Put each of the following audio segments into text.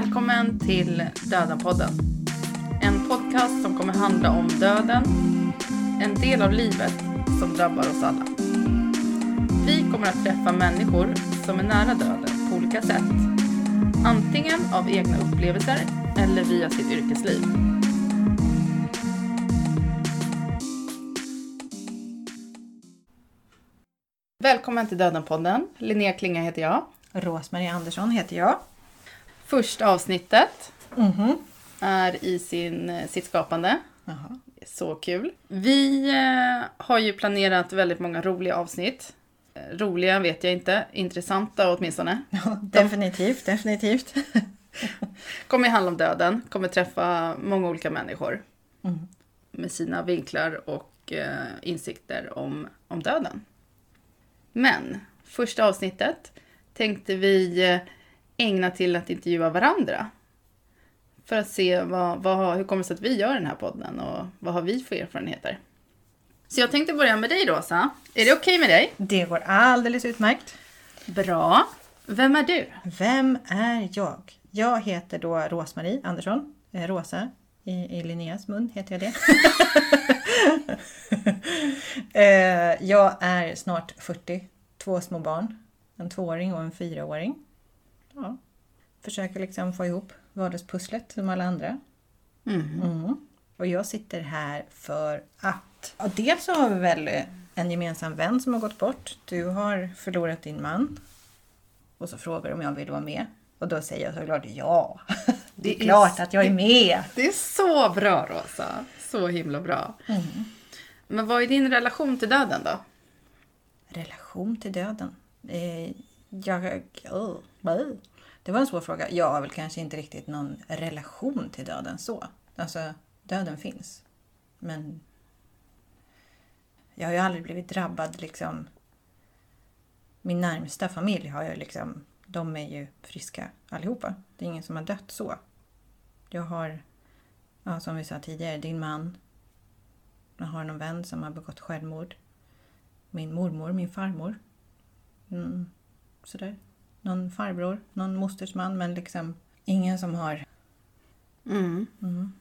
Välkommen till Döden-podden. En podcast som kommer handla om döden, en del av livet som drabbar oss alla. Vi kommer att träffa människor som är nära döden på olika sätt. Antingen av egna upplevelser eller via sitt yrkesliv. Välkommen till Döden-podden. Linnea Klinga heter jag. Rosmarie Andersson heter jag. Första avsnittet Mhm. är i sin, sitt skapande. Jaha. Så kul. Vi eh, har ju planerat väldigt många roliga avsnitt. Eh, Roliga vet jag inte, intressanta åtminstone. Ja, definitivt, definitivt. Kommer handla om döden, kommer träffa många olika människor Mm. med sina vinklar och eh, insikter om, om döden. Men första avsnittet tänkte vi eh, ägna till att intervjua varandra. För att se vad, vad, hur kommer det sig att vi gör den här podden och vad har vi för erfarenheter. Så jag tänkte börja med dig Rosa. Är det okej med dig? Det går alldeles utmärkt. Bra. Vem är du? Vem är jag? Jag heter då Rosmarie Andersson. Eh, Rosa i, i Linneas mun heter jag det. Eh, jag är snart 40. Två små barn. En tvååring och en fyraåring. Ja. Försöker liksom få ihop vardagspusslet som alla andra. Mm. Mm. Och jag sitter här för att... Ja, dels så har vi väl en gemensam vän som har gått bort. Du har förlorat din man. Och så frågar du om jag vill vara med. Och då säger jag såklart ja. Det är Det är klart att jag är med. Det är så bra Rosa. Så himla bra. Mm. Men vad är din relation till döden då? Relation till döden. Eh, jag... Oh, Nej. Det var en svår fråga. Jag har väl kanske inte riktigt någon relation till döden så. Alltså, döden finns. Men jag har ju aldrig blivit drabbad liksom. Min närmsta familj har ju liksom, de är ju friska allihopa. Det är ingen som har dött så. Jag har, ja, som vi sa tidigare, din man. Jag har någon vän som har begått självmord. Min mormor, min farmor. Mm, sådär. Någon farbror, någon mosters man, men liksom ingen som har Mm. mm,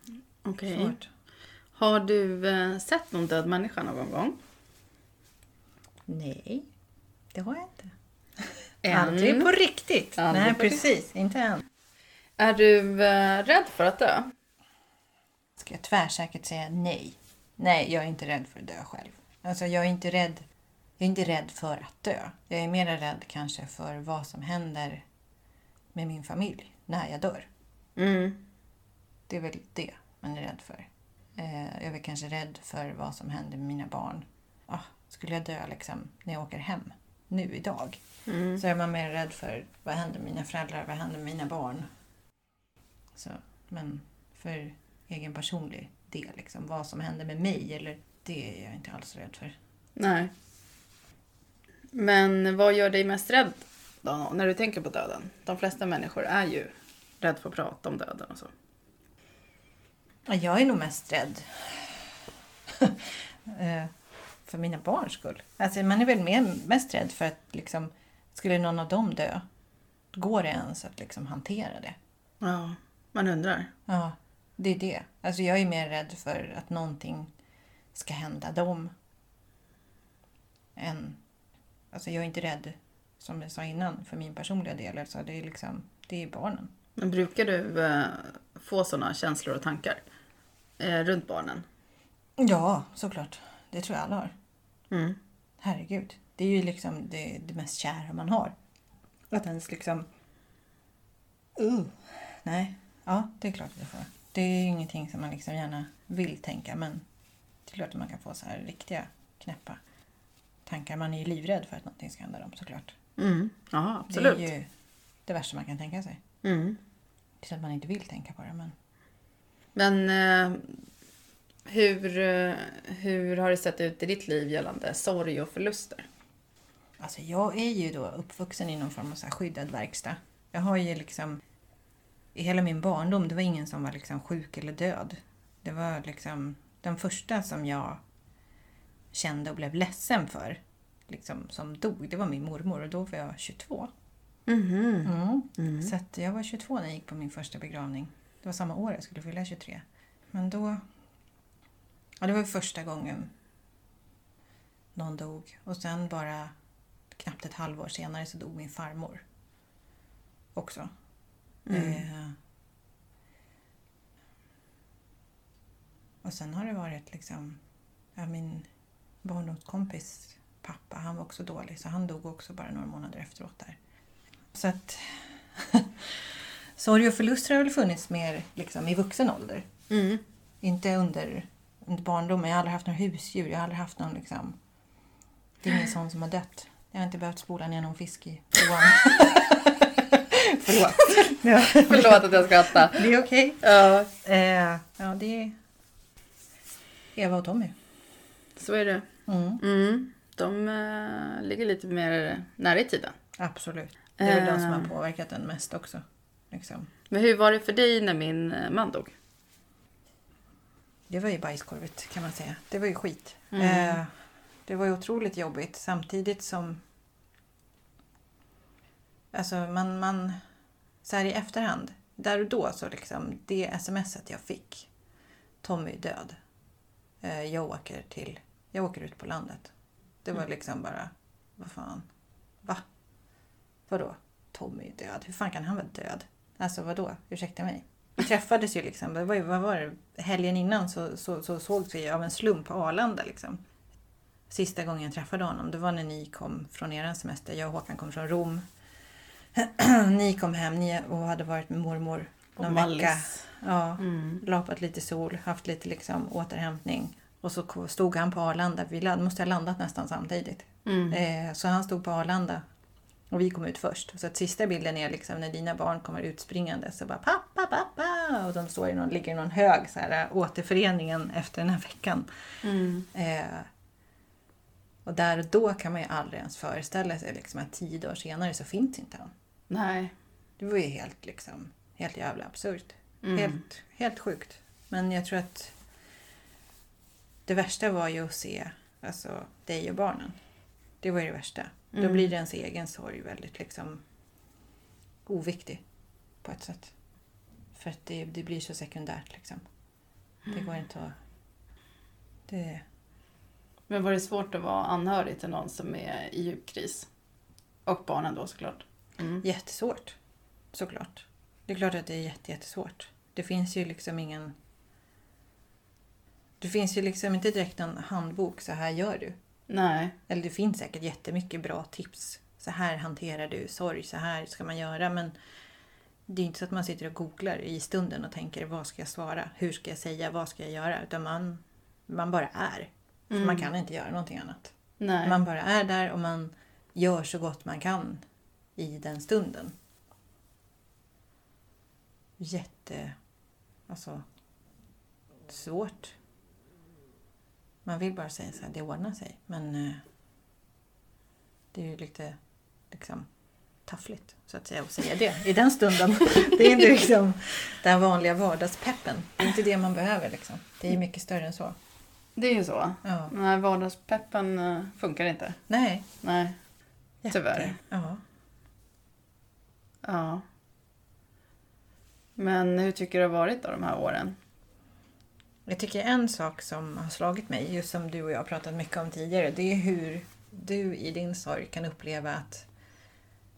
Okej. svårt. Har du eh, sett någon död människa någon gång? Nej, det har jag inte. Än? Aldrig på riktigt. Aldrig Nej, precis. Inte än. Är du eh, rädd för att dö? Ska jag tvärsäkert säga nej? Nej, jag är inte rädd för att dö själv. Alltså, jag är inte rädd. Jag är inte rädd för att dö. Jag är mer rädd kanske för vad som händer med min familj när jag dör. Mm. Det är väl det man är rädd för. Eh, jag är kanske rädd för vad som händer med mina barn. Ah, skulle jag dö liksom när jag åker hem nu idag Mm. så är man mer rädd för vad händer med mina föräldrar, vad händer med mina barn. Så, men för egen personlig del, liksom, vad som händer med mig, eller det är jag inte alls rädd för. Nej. Men vad gör dig mest rädd då, när du tänker på döden? De flesta människor är ju rädd för att prata om döden och så. Ja, Jag är nog mest rädd eh, för mina barns skull. Alltså, man är väl mer, mest rädd för att liksom, skulle någon av dem dö, går det ens att liksom hantera det? Ja, man undrar. Ja, det är det. Alltså jag är mer rädd för att någonting ska hända dem. Än... Alltså jag är inte rädd, som jag sa innan, för min personliga del. Alltså det är liksom, det är barnen. Men brukar du eh, få sådana känslor och tankar eh, runt barnen? Ja, såklart. Det tror jag alla har. Mm. Herregud. Det är ju liksom det, det mest kära man har. Att ens liksom... Uh. Nej, ja det är klart att jag får. Det är ju ingenting som man liksom gärna vill tänka men det är klart att man kan få så här riktiga knäppa tankar. Man är ju livrädd för att någonting ska hända dem såklart. Mm. Ja, absolut. Det är ju det värsta man kan tänka sig. Mm. Det är så att man inte vill tänka på det men... Men eh, hur, eh, hur har det sett ut i ditt liv gällande sorg och förluster? Alltså jag är ju då uppvuxen i någon form av så skyddad verkstad. Jag har ju liksom... I hela min barndom, det var ingen som var liksom sjuk eller död. Det var liksom den första som jag kände och blev ledsen för, liksom, som dog, det var min mormor och då var jag 22. Mhm. Mm. Så att jag var 22 när jag gick på min första begravning. Det var samma år jag skulle fylla 23. Men då... Ja, det var första gången någon dog. Och sen bara knappt ett halvår senare så dog min farmor. Också. Eh, och sen har det varit liksom... Ja, min barndomskompis pappa, han var också dålig så han dog också bara några månader efteråt där. Så att... sorg och förluster har väl funnits mer liksom, i vuxen ålder. Mm. Inte under, under barndomen. Jag har aldrig haft några husdjur. Jag har aldrig haft någon liksom... Det är ingen sån som har dött. Jag har inte behövt spola ner någon fisk i toan. Förlåt. Ja, Förlåt att jag skrattar. det är okej. Ja, Eh, ja, det är Eva och Tommy. så är det. Mm, Mm. De eh, ligger lite mer nära i tiden. absolut. Det är väl de som har Eh. påverkat den mest också. Liksom. Men hur var det för dig när min eh, man dog? Det var ju bajskorvet kan man säga. Det var ju skit. Mm. Eh, det var ju otroligt jobbigt samtidigt som... Alltså man, man... Så här i efterhand. Där och då så liksom det smset jag fick. Tommy är död. Eh, jag åker till... Jag åker ut på landet. Det var liksom bara... Vad fan? Va? Vadå? Tommy är död. Hur fan kan han vara död? Alltså vadå? Ursäkta mig. Vi träffades ju liksom. Det var ju, vad var det? Helgen innan så, så, så sågs vi av en slump på Arlanda liksom. Sista gången jag träffade honom, det var när ni kom från er semester. Jag och Håkan kom från Rom. ni kom hem ni och hade varit med mormor Och någon Mallis. vecka. Ja, Mm. lapat lite sol, haft lite liksom återhämtning. Och så stod han på Arlanda. Vi måste ha landat nästan samtidigt. Mm. Eh, så han stod på Arlanda och vi kom ut först. Så att sista bilden är liksom när dina barn kommer utspringande så bara pappa, pappa! Och de står i någon, ligger i någon hög så här, återföreningen efter den här veckan. Mm. Eh, och där och då kan man ju aldrig ens föreställa sig liksom, att tio dagar senare så finns inte han. Nej. Det var ju helt, liksom, helt jävla absurt. Mm. Helt, helt sjukt. Men jag tror att det värsta var ju att se alltså, dig och barnen. Det var ju det värsta. Då Mm. blir ens egen sorg väldigt liksom oviktig på ett sätt. För att det, det blir så sekundärt liksom. Det går inte att... Det, Men var det svårt att vara anhörig till någon som är i djup kris? Och barnen då såklart. Mm. Jättesvårt, såklart. Det är klart att det är jätte, jättesvårt. Det finns ju liksom ingen... Det finns ju liksom inte direkt någon handbok, så här gör du. Nej. Eller det finns säkert jättemycket bra tips. Så här hanterar du sorg, så här ska man göra. Men det är inte så att man sitter och googlar i stunden och tänker vad ska jag svara? Hur ska jag säga? Vad ska jag göra? Utan man, man bara är. Mm. man kan inte göra någonting annat. Nej. Man bara är där och man gör så gott man kan i den stunden. Jätte... Alltså... Svårt. Man vill bara säga så här, det ordnar sig. Men eh, det är ju lite liksom taffligt så att säga att säga det i den stunden. Det är inte liksom den vanliga vardagspeppen. Det är inte det man behöver liksom. Det är mycket större än så. Det är ju så. Ja. Nej, vardagspeppen eh, funkar inte. Nej. Nej. jätte- Tyvärr. Ja. Ja. Men hur tycker du det har varit då de här åren? Jag tycker en sak som har slagit mig, just som du och jag har pratat mycket om tidigare, det är hur du i din sorg kan uppleva att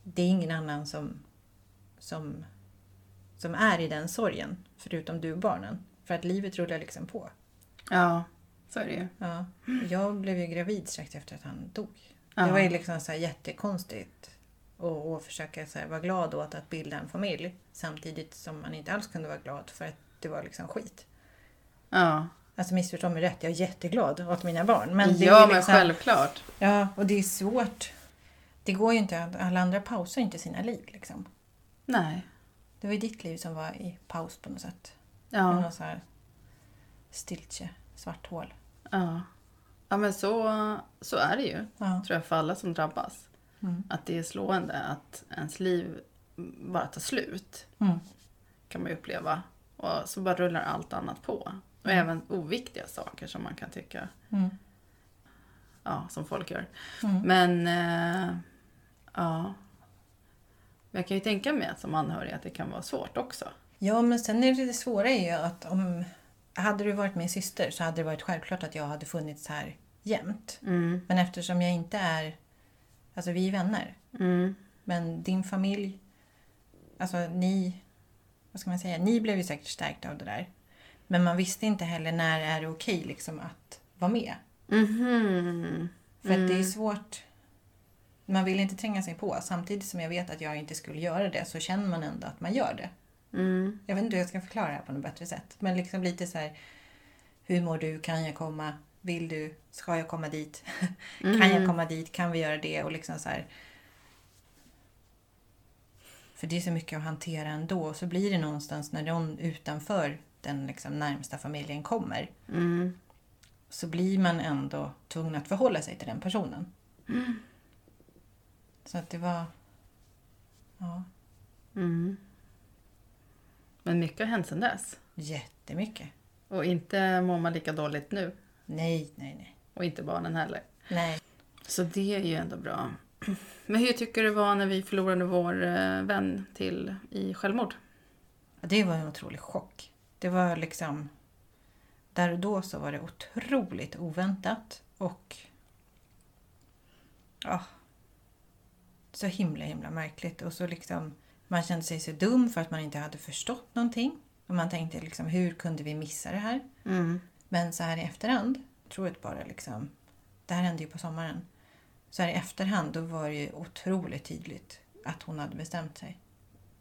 det är ingen annan som, som, som är i den sorgen, förutom du och barnen. För att livet rullar liksom på. Ja, så är det ju. Ja. Jag blev ju gravid strax efter att han dog. Ja. Det var ju liksom så jättekonstigt att, att försöka så här vara glad åt att bilda en familj samtidigt som man inte alls kunde vara glad för att det var liksom skit. Ja, Alltså missförstå mig rätt, jag är jätteglad åt mina barn. Men det ja är men liksom, självklart. Ja, och det är svårt. Det går ju inte, alla andra pausar inte sina liv liksom. Nej. Det var ju ditt liv som var i paus på något sätt. Ja. Någon så här stiltje, svart hål. Ja. Ja men så, så är det ju. Ja. Tror jag för alla som drabbas. Mm. Att det är slående att ens liv bara tar slut. Mm. Kan man ju uppleva. Och så bara rullar allt annat på. Och Mm. även oviktiga saker som man kan tycka, Mm. ja som folk gör. Mm. Men, eh, ja. Jag kan ju tänka mig att som anhörig att det kan vara svårt också. Ja, men sen är det det svåra är ju att om... Hade du varit min syster så hade det varit självklart att jag hade funnits här jämt. Mm. Men eftersom jag inte är... Alltså vi är vänner. Mm. Men din familj... Alltså ni... Vad ska man säga? Ni blev ju säkert stärkta av det där. Men man visste inte heller när är det okej liksom att vara med. Mhm. För att det är svårt. Man vill inte tränga sig på. Samtidigt som jag vet att jag inte skulle göra det så känner man ändå att man gör det. Mm. Jag vet inte hur jag ska förklara det här på något bättre sätt. Men liksom lite så här. Hur mår du? Kan jag komma? Vill du? Ska jag komma dit? kan jag komma dit? Kan vi göra det? Och liksom så här. För det är så mycket att hantera ändå. Så blir det någonstans när någon utanför den liksom närmsta familjen kommer. Mm. Så blir man ändå tvungen att förhålla sig till den personen. Så att det var... Ja, Mm. Men mycket har hänt sedan dess. jättemycket. Och inte mår man lika dåligt nu. Nej, nej, nej. Och inte barnen heller. Nej. Så det är ju ändå bra. Men hur tycker du det var när vi förlorade vår eh, vän till i självmord? Ja, Det var en otrolig chock. Det var liksom... Där och då så var det otroligt oväntat och... Ja. Så himla, himla märkligt. Och så liksom... Man kände sig så dum för att man inte hade förstått någonting. Och man tänkte liksom, hur kunde vi missa det här? Mm. Men så här i efterhand, jag tror att bara liksom... Det här hände ju på sommaren. Så här i efterhand, då var det ju otroligt tydligt att hon hade bestämt sig.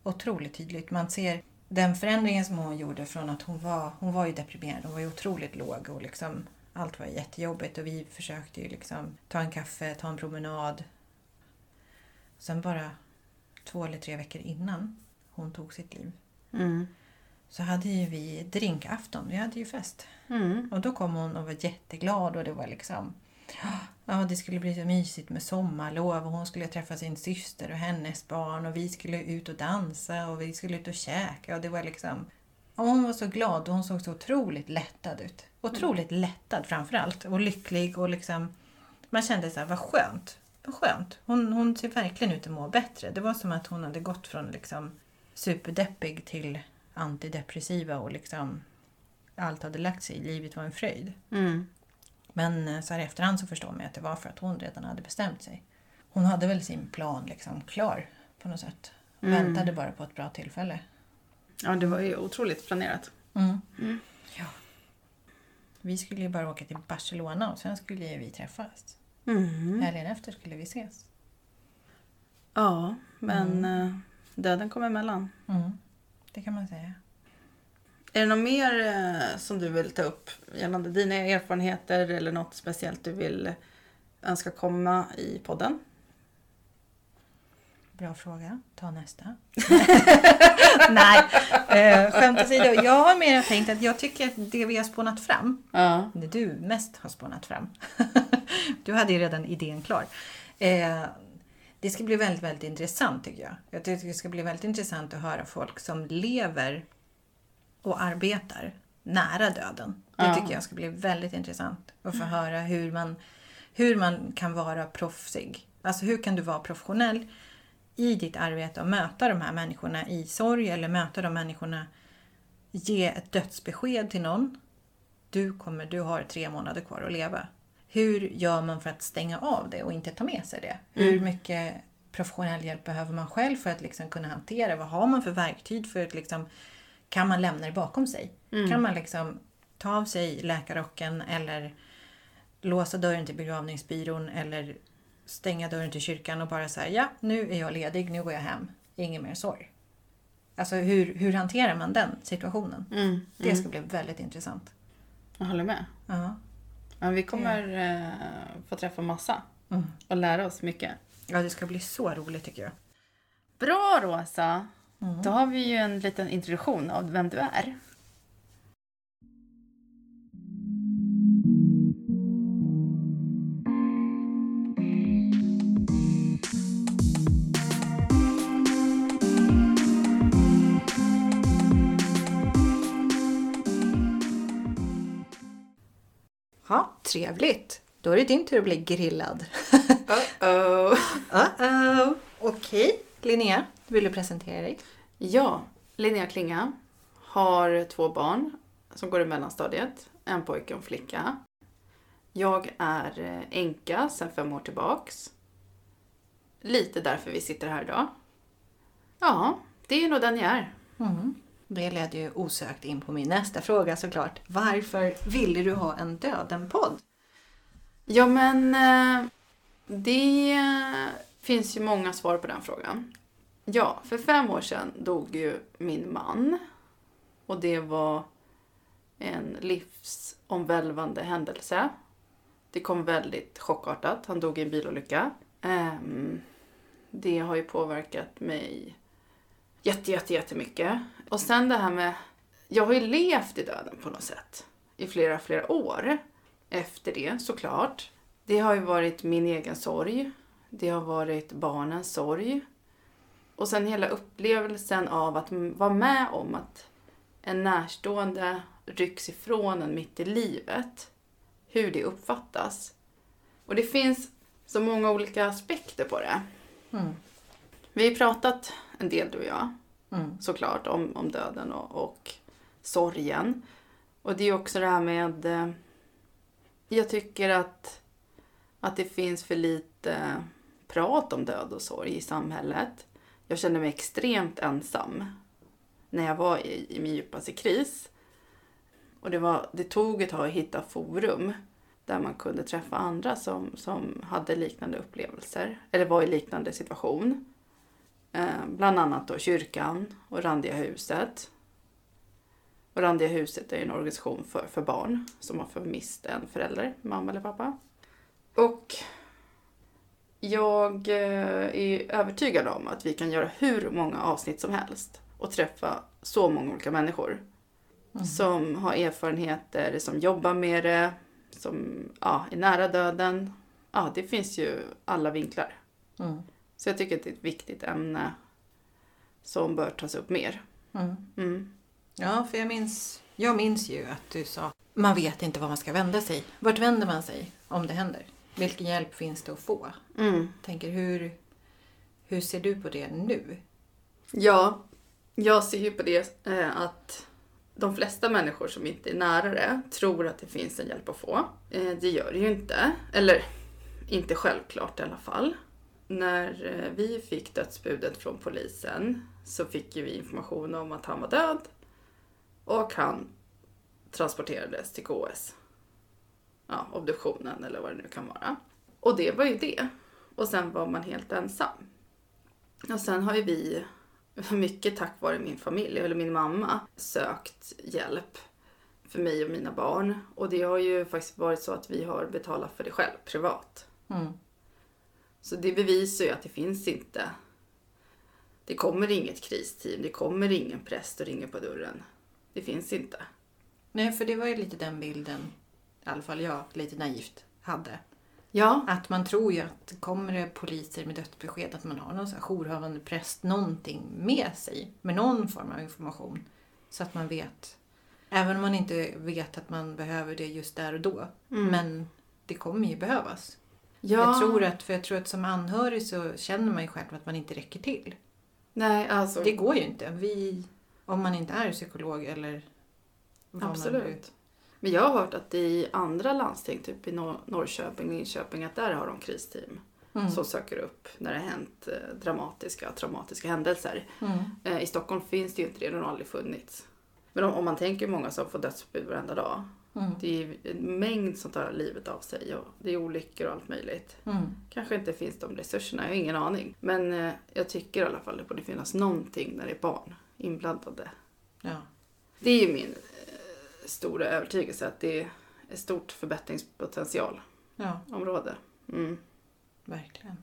Otroligt tydligt. Man ser den förändringen som hon gjorde från att hon var, hon var ju deprimerad, hon var ju otroligt låg och liksom allt var jättejobbigt och vi försökte ju liksom ta en kaffe, ta en promenad. Sen bara två eller tre veckor innan hon tog sitt liv Mm. så hade ju vi drinkafton, vi hade ju fest. Mm. Och då kom hon och var jätteglad och det var liksom Ja, det skulle bli så mysigt med sommarlov och hon skulle träffa sin syster och hennes barn och vi skulle ut och dansa och vi skulle ut och käka och det var liksom... Och hon var så glad och hon såg så otroligt lättad ut. Otroligt lättad framförallt och lycklig och liksom... Man kände så här, vad skönt. Vad skönt. Hon, hon ser verkligen ut att må bättre. Det var som att hon hade gått från liksom superdeppig till antidepressiva och liksom allt hade lagt sig. Livet var en fröjd. Mm. Men eh, så här i efterhand så förstår man att det var för att hon redan hade bestämt sig. Hon hade väl sin plan liksom klar på något sätt. Mm. Väntade bara på ett bra tillfälle. Ja, det var ju otroligt planerat. Mm. Ja. Vi skulle ju bara åka till Barcelona och sen skulle vi träffas. Mm. Helgen efter skulle vi ses. Ja, men eh, döden kom emellan. Mm. Det kan man säga. Är det något mer eh, som du vill ta upp gällande dina erfarenheter eller något speciellt du vill önska komma i podden? Bra fråga. Ta nästa. Nej, eh, skämt åsido. Jag har mer tänkt att jag tycker att det vi har spånat fram Ja. det du mest har spånat fram. du hade ju redan idén klar. Eh, det ska bli väldigt, väldigt intressant tycker jag. Jag tycker det ska bli väldigt intressant att höra folk som lever och arbetar nära döden. Det Ja. tycker jag ska bli väldigt intressant att få höra hur man, hur man kan vara proffsig. Alltså hur kan du vara professionell i ditt arbete och möta de här människorna i sorg eller möta de människorna, ge ett dödsbesked till någon du, kommer, du har tre månader kvar att leva. Hur gör man för att stänga av det och inte ta med sig det? Hur mycket professionell hjälp behöver man själv för att liksom kunna hantera? Vad har man för verktyg för att liksom, kan man lämna det bakom sig? Kan man liksom ta av sig läkarrocken eller låsa dörren till begravningsbyrån eller stänga dörren till kyrkan och bara säga ja, nu är jag ledig, nu går jag hem, ingen mer sorg. Alltså hur, hur hanterar man den situationen? Mm. Det ska bli väldigt intressant. Jag håller med. Ja. Ja, vi kommer eh, få träffa massa Mm. och lära oss mycket. ja, det ska bli så roligt tycker jag. Bra Rosa! Mm. Då har vi ju en liten introduktion av vem du är. Ja, trevligt. Då är det din tur att bli grillad. Uh-oh. Uh-oh. Okej, Linnea. Vill du presentera dig? Ja, Linnea Klinga har två barn som går i mellanstadiet. En pojke och en flicka. Jag är eh, änka sedan fem år tillbaks. Lite därför vi sitter här idag. Ja, det är nog den jag är. Mm. Det ledde ju osökt in på min nästa fråga såklart. Varför ville du ha en Döden-podd? Ja, men eh, det finns ju många svar på den frågan. Ja, för fem år sedan dog ju min man. Och det var en livsomvälvande händelse. Det kom väldigt chockartat. Han dog i en bilolycka. Ehm, det har ju påverkat mig jätte, jätte, jättemycket. Och sen det här med... Jag har ju levt i döden på något sätt i flera, flera år efter det såklart. Det har ju varit min egen sorg. Det har varit barnens sorg. Och sen hela upplevelsen av att vara med om att en närstående rycks ifrån en mitt i livet. Hur det uppfattas. Och det finns så många olika aspekter på det. Mm. Vi har pratat en del du och jag, Mm. såklart, om, om döden och, och sorgen. Och det är också det här med... eh, Jag tycker att, att det finns för lite prat om död och sorg i samhället. Jag kände mig extremt ensam när jag var i, i min djupaste kris. Och det, var, det tog ett tag att hitta forum där man kunde träffa andra som, som hade liknande upplevelser eller var i liknande situation. Eh, bland annat då kyrkan och Randiga huset. Och Randiga huset är en organisation för, för barn som har förmist en förälder, mamma eller pappa. Och jag eh, är övertygad om att vi kan göra hur många avsnitt som helst och träffa så många olika människor som har erfarenheter, som jobbar med det, som ja, är nära döden. Ja, det finns ju alla vinklar. Mm. Så jag tycker att det är ett viktigt ämne som bör tas upp mer. Mm. Mm. Ja, för jag minns, jag minns ju att du sa man vet inte var man ska vända sig. Vart vänder man sig om det händer? Vilken hjälp finns det att få? Mm. Tänker hur, hur ser du på det nu? Ja, jag ser ju på det eh, att de flesta människor som inte är nära det tror att det finns en hjälp att få. Eh, det gör det ju inte. Eller inte självklart i alla fall. När eh, vi fick dödsbudet från polisen så fick ju vi information om att han var död och han transporterades till KS. Ja, obduktionen eller vad det nu kan vara. Och det var ju det. Och sen var man helt ensam. Och sen har ju vi, mycket tack vare min familj, eller min mamma, sökt hjälp för mig och mina barn. Och det har ju faktiskt varit så att vi har betalat för det själv, privat. Mm. Så det bevisar ju att det finns inte. Det kommer inget kristeam, det kommer ingen präst och ringer på dörren. Det finns inte. Nej, för det var ju lite den bilden, i alla fall jag lite naivt hade. Ja, Att man tror ju att kommer det poliser med dödsbesked att man har någon sån här jourhavande präst någonting med sig. Med någon form av information. Så att man vet. Även om man inte vet att man behöver det just där och då. Mm. Men det kommer ju behövas. ja. Jag tror att, för jag tror att som anhörig så känner man ju själv att man inte räcker till. Nej, alltså. Det går ju inte. Vi, om man inte är psykolog eller vad Absolut. Men jag har hört att i andra landsting, typ i Nor- Norrköping, Linköping, att där har de kristeam Mm. som söker upp när det har hänt eh, dramatiska, traumatiska händelser. Mm. Eh, I Stockholm finns det ju inte det, det har aldrig funnits. Men om, om man tänker många som får dödsbud varenda dag. Mm. Det är en mängd som tar livet av sig och det är olyckor och allt möjligt. Mm. Kanske inte finns de resurserna, jag har ingen aning. Men eh, jag tycker i alla fall det borde finnas någonting när det är barn inblandade. Ja. Det är ju min stora övertygelse att det är ett stort förbättringspotential ja, område. Mm. verkligen.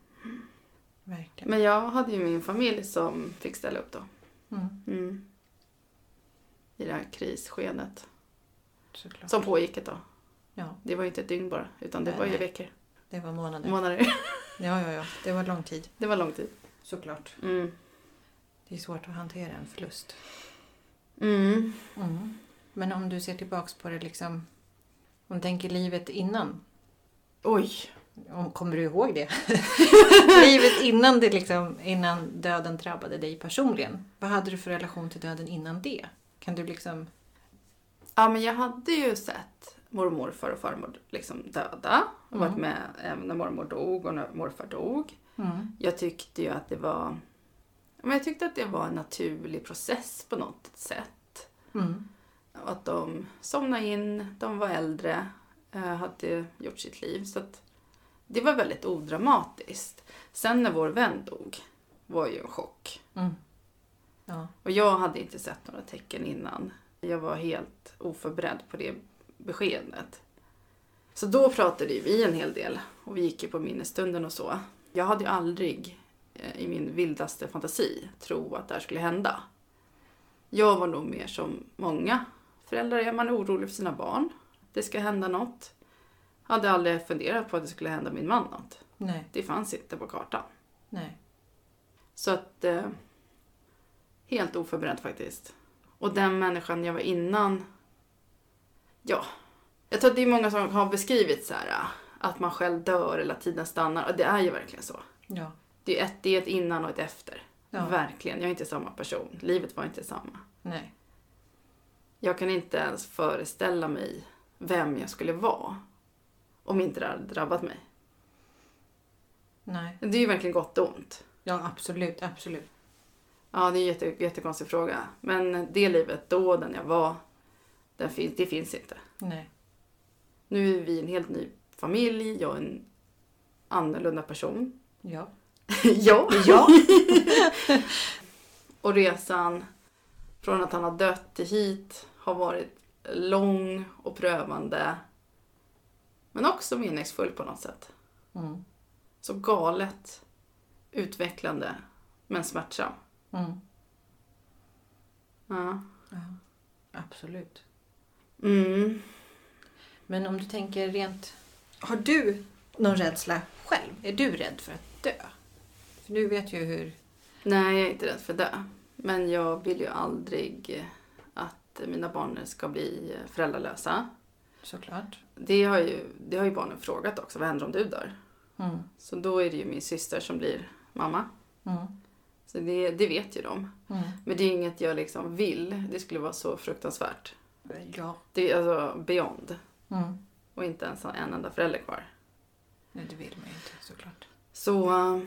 Verkligen. Men jag hade ju min familj som fick ställa upp då. Mm. Mm. I det här krisskedet. Såklart. Som pågick ett tag. Ja, Det var ju inte ett dygn bara, utan det Nej, var ju nej. veckor. det var månader. Månader. Ja, ja, ja. Det var lång tid. Det var lång tid. Såklart. Mm. Det är svårt att hantera en förlust. Mm. Mm. Men om du ser tillbaks på det liksom. Om du tänker livet innan. Oj. Om- Kommer du ihåg det? Livet innan, det liksom, innan döden drabbade dig personligen. Vad hade du för relation till döden innan det? Kan du liksom... Ja, men jag hade ju sett mormor, morfar och farmor liksom döda. Och varit Mm. med även när mormor dog och när morfar dog. Jag tyckte ju att det var... Men jag tyckte att det var en naturlig process på något sätt. Mm. Att de somnade in, de var äldre, eh, hade gjort sitt liv. Så att det var väldigt odramatiskt. Sen när vår vän dog var ju en chock. Mm. Ja. Och jag hade inte sett några tecken innan. Jag var helt oförberedd på det beskedet. Så då pratade ju vi en hel del och vi gick ju på minnesstunden och så. Jag hade ju aldrig eh, i min vildaste fantasi tro att det här skulle hända. Jag var nog mer som många föräldrar är. Man orolig för sina barn. Det ska hända något. Hade aldrig funderat på att det skulle hända min man något. Nej, Det fanns inte på kartan. nej. Så att... Eh, helt oförberedd faktiskt. Och den människan jag var innan... Ja. Jag tror att det är många som har beskrivit så här eh, att man själv dör eller att tiden stannar. Och det är ju verkligen så. Ja. Det är, ett, det är ett innan och ett efter. Ja. Verkligen. Jag är inte samma person. Livet var inte samma. Nej. Jag kan inte ens föreställa mig vem jag skulle vara om inte det hade drabbat mig. Nej. Det är ju verkligen gott och ont. Ja, absolut, absolut. Ja, det är en jätte, jättekonstig fråga. Men det livet då, den jag var, den fin- det finns inte. Nej. Nu är vi en helt ny familj, jag är en annorlunda person. Ja. ja. Ja. Och resan från att han har dött till hit har varit lång och prövande. Men också meningsfull på något sätt. Mm. Så galet utvecklande, men smärtsam. Mm. Ja. Ja. Absolut. Mm. Men om du tänker rent... Har du någon rädsla själv? Är du rädd för att dö? För du vet ju hur... Nej, jag är inte rädd för att dö. Men jag vill ju aldrig eh, att mina barn ska bli föräldralösa. Såklart. Det har ju, det har ju barnen frågat också. Vad händer om du dör? Mm. Så då är det ju min syster som blir mamma. Mm. Så det, det vet ju de. Mm. Men det är inget jag liksom vill. Det skulle vara så fruktansvärt. Ja. Det är alltså beyond. Mm. Och inte ens ha en enda förälder kvar. Nej, det vill man ju inte såklart. Så eh,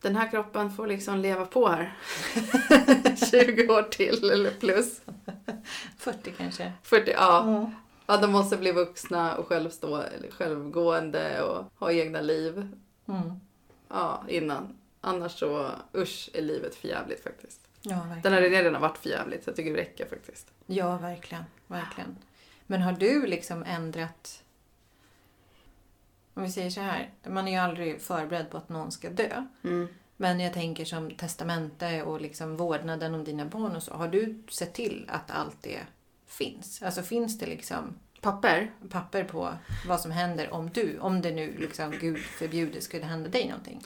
den här kroppen får liksom leva på här. 20 år till eller plus. 40 kanske? 40, ja. Mm. Ja, de måste bli vuxna och självstå, självgående och ha egna liv. Mm. Ja, innan. Annars så, usch, är livet för jävligt faktiskt. Ja, verkligen. Den har redan varit för jävligt, så jag tycker det räcker faktiskt. Ja, verkligen. verkligen. Men har du liksom ändrat... Om vi säger så här, man är ju aldrig förberedd på att någon ska dö. Mm. Men jag tänker som testamente och liksom vårdnaden om dina barn och så. Har du sett till att allt det finns? Alltså finns det liksom Papper? papper på vad som händer om du, om det nu liksom Gud förbjuder skulle hända dig någonting?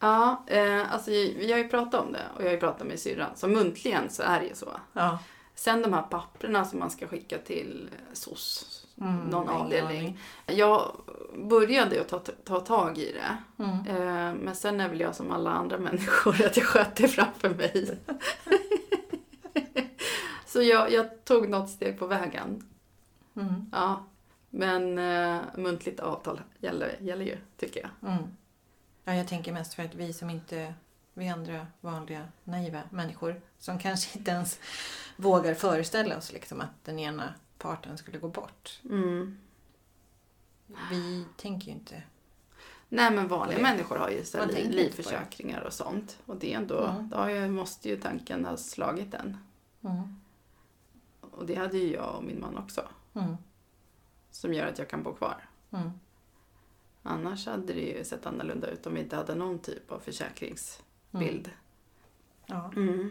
Ja, eh, alltså vi har ju pratat om det och jag har ju pratat med syrran. Så muntligen så är det ju så. Ja. Sen de här papperna som man ska skicka till SOS, Mm, någon avdelning. Jag började att ta, ta tag i det. Mm. Eh, men sen är väl jag som alla andra människor, att jag sköt det framför mig. Så jag, jag tog något steg på vägen. Mm. Ja. Men eh, muntligt avtal gäller, gäller ju, tycker jag. Mm. Ja, jag tänker mest för att vi som inte, vi andra vanliga naiva människor som kanske inte ens vågar föreställa oss liksom att den ena parten skulle gå bort. Mm. Vi tänker ju inte. Nej men vanliga människor har ju så li, livförsäkringar och sånt. Och det ändå, Mm. då ju, måste ju tanken ha slagit den. Mm. Och det hade ju jag och min man också. Mm. Som gör att jag kan bo kvar. Mm. Annars hade det ju sett annorlunda ut om vi inte hade någon typ av försäkringsbild. Ja, Mm.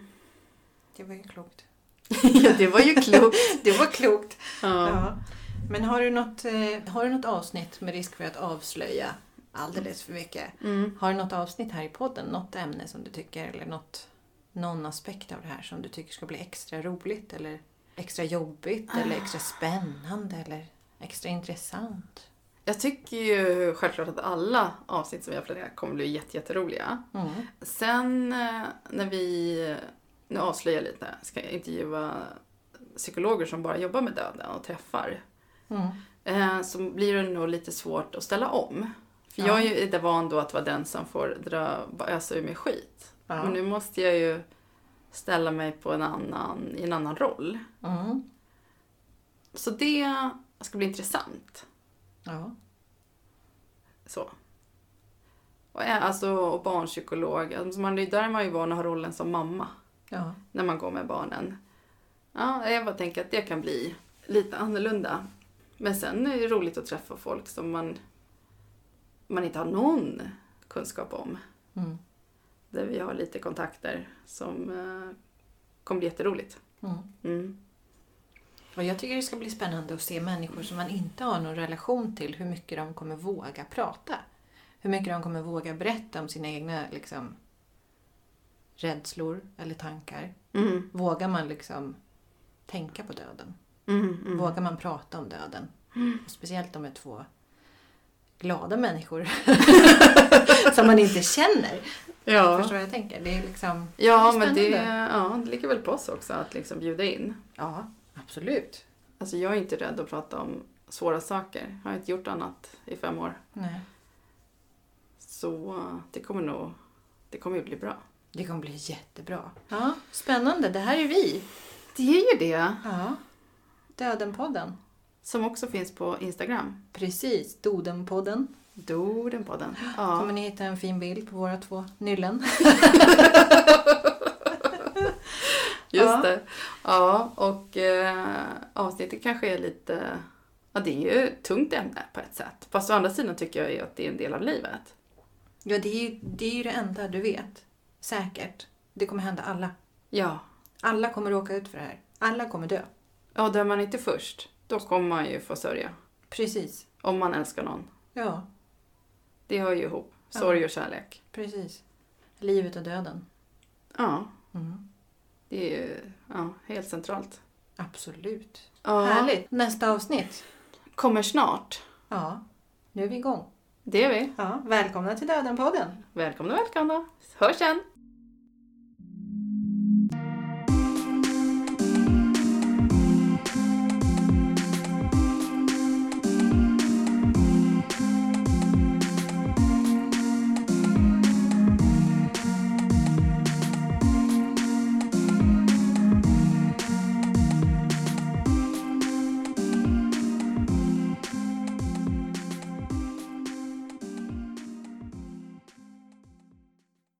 det var ju klokt. ja, det var ju klokt. Det var klokt. Ja. Ja. Men har du, något, eh, har du något avsnitt med risk för att avslöja alldeles för mycket? Mm. Har du något avsnitt här i podden, något ämne som du tycker eller något, någon aspekt av det här som du tycker ska bli extra roligt eller extra jobbigt eller extra spännande eller extra intressant? Jag tycker ju självklart att alla avsnitt som vi har planerat kommer bli jätte, jätteroliga. Mm. Sen eh, när vi, nu avslöjar jag lite, ska intervjua psykologer som bara jobbar med döden och träffar. Mm. Eh, så blir det nog lite svårt att ställa om. För Ja. jag är ju inte van då att vara den som får dra, ösa ur mig skit. Ja. Men nu måste jag ju ställa mig på en annan, i en annan roll. Mm. Så det ska bli intressant. Ja. Så. Och, är- alltså, och barnpsykolog, alltså man, där är man ju van att ha rollen som mamma Ja. när man går med barnen. Ja, jag bara tänker att det kan bli lite annorlunda. Men sen är det roligt att träffa folk som man, man inte har någon kunskap om. Mm. Där vi har lite kontakter som eh, kommer bli jätteroligt. Mm. Mm. Och jag tycker det ska bli spännande att se människor som man inte har någon relation till, hur mycket de kommer våga prata. Hur mycket de kommer våga berätta om sina egna liksom, rädslor eller tankar. Mm. Vågar man liksom tänka på döden? Mm. Mm. Vågar man prata om döden? Och speciellt om är två glada människor som man inte känner. Ja, Förstår vad jag tänker? Det är liksom... ja det är men det, ja, det ligger väl på oss också att liksom bjuda in. Ja, absolut. Alltså jag är inte rädd att prata om svåra saker. Jag har inte gjort annat i fem år. Nej. Så det kommer nog det kommer ju bli bra. Det kommer bli jättebra. Ja, spännande. Det här är vi. Det är ju det. Ja. Dödenpodden. Som också finns på Instagram. Precis, Dodenpodden. Dodenpodden. Kommer Ja. ni hitta en fin bild på våra två nyllen. Just Ja. det. Ja, och eh, avsnittet kanske är lite... Ja, det är ju ett tungt ämne på ett sätt. Fast å andra sidan tycker jag ju att det är en del av livet. Ja, det är, ju, det är ju det enda du vet. Säkert. Det kommer hända alla. Ja. Alla kommer råka ut för det här. Alla kommer dö. Ja, dör man inte först, då kommer man ju få sörja. Precis. Om man älskar någon. Ja, Det hör ju ihop. Ja. Sorg och kärlek. precis. Livet och döden. Ja, Mm. det är ju ja, helt centralt. Absolut. Ja. Härligt. Nästa avsnitt. Kommer snart. Ja, nu är vi igång. Det är vi. Ja, välkomna till Dödenpodden. Välkomna, välkomna. Hörs sen.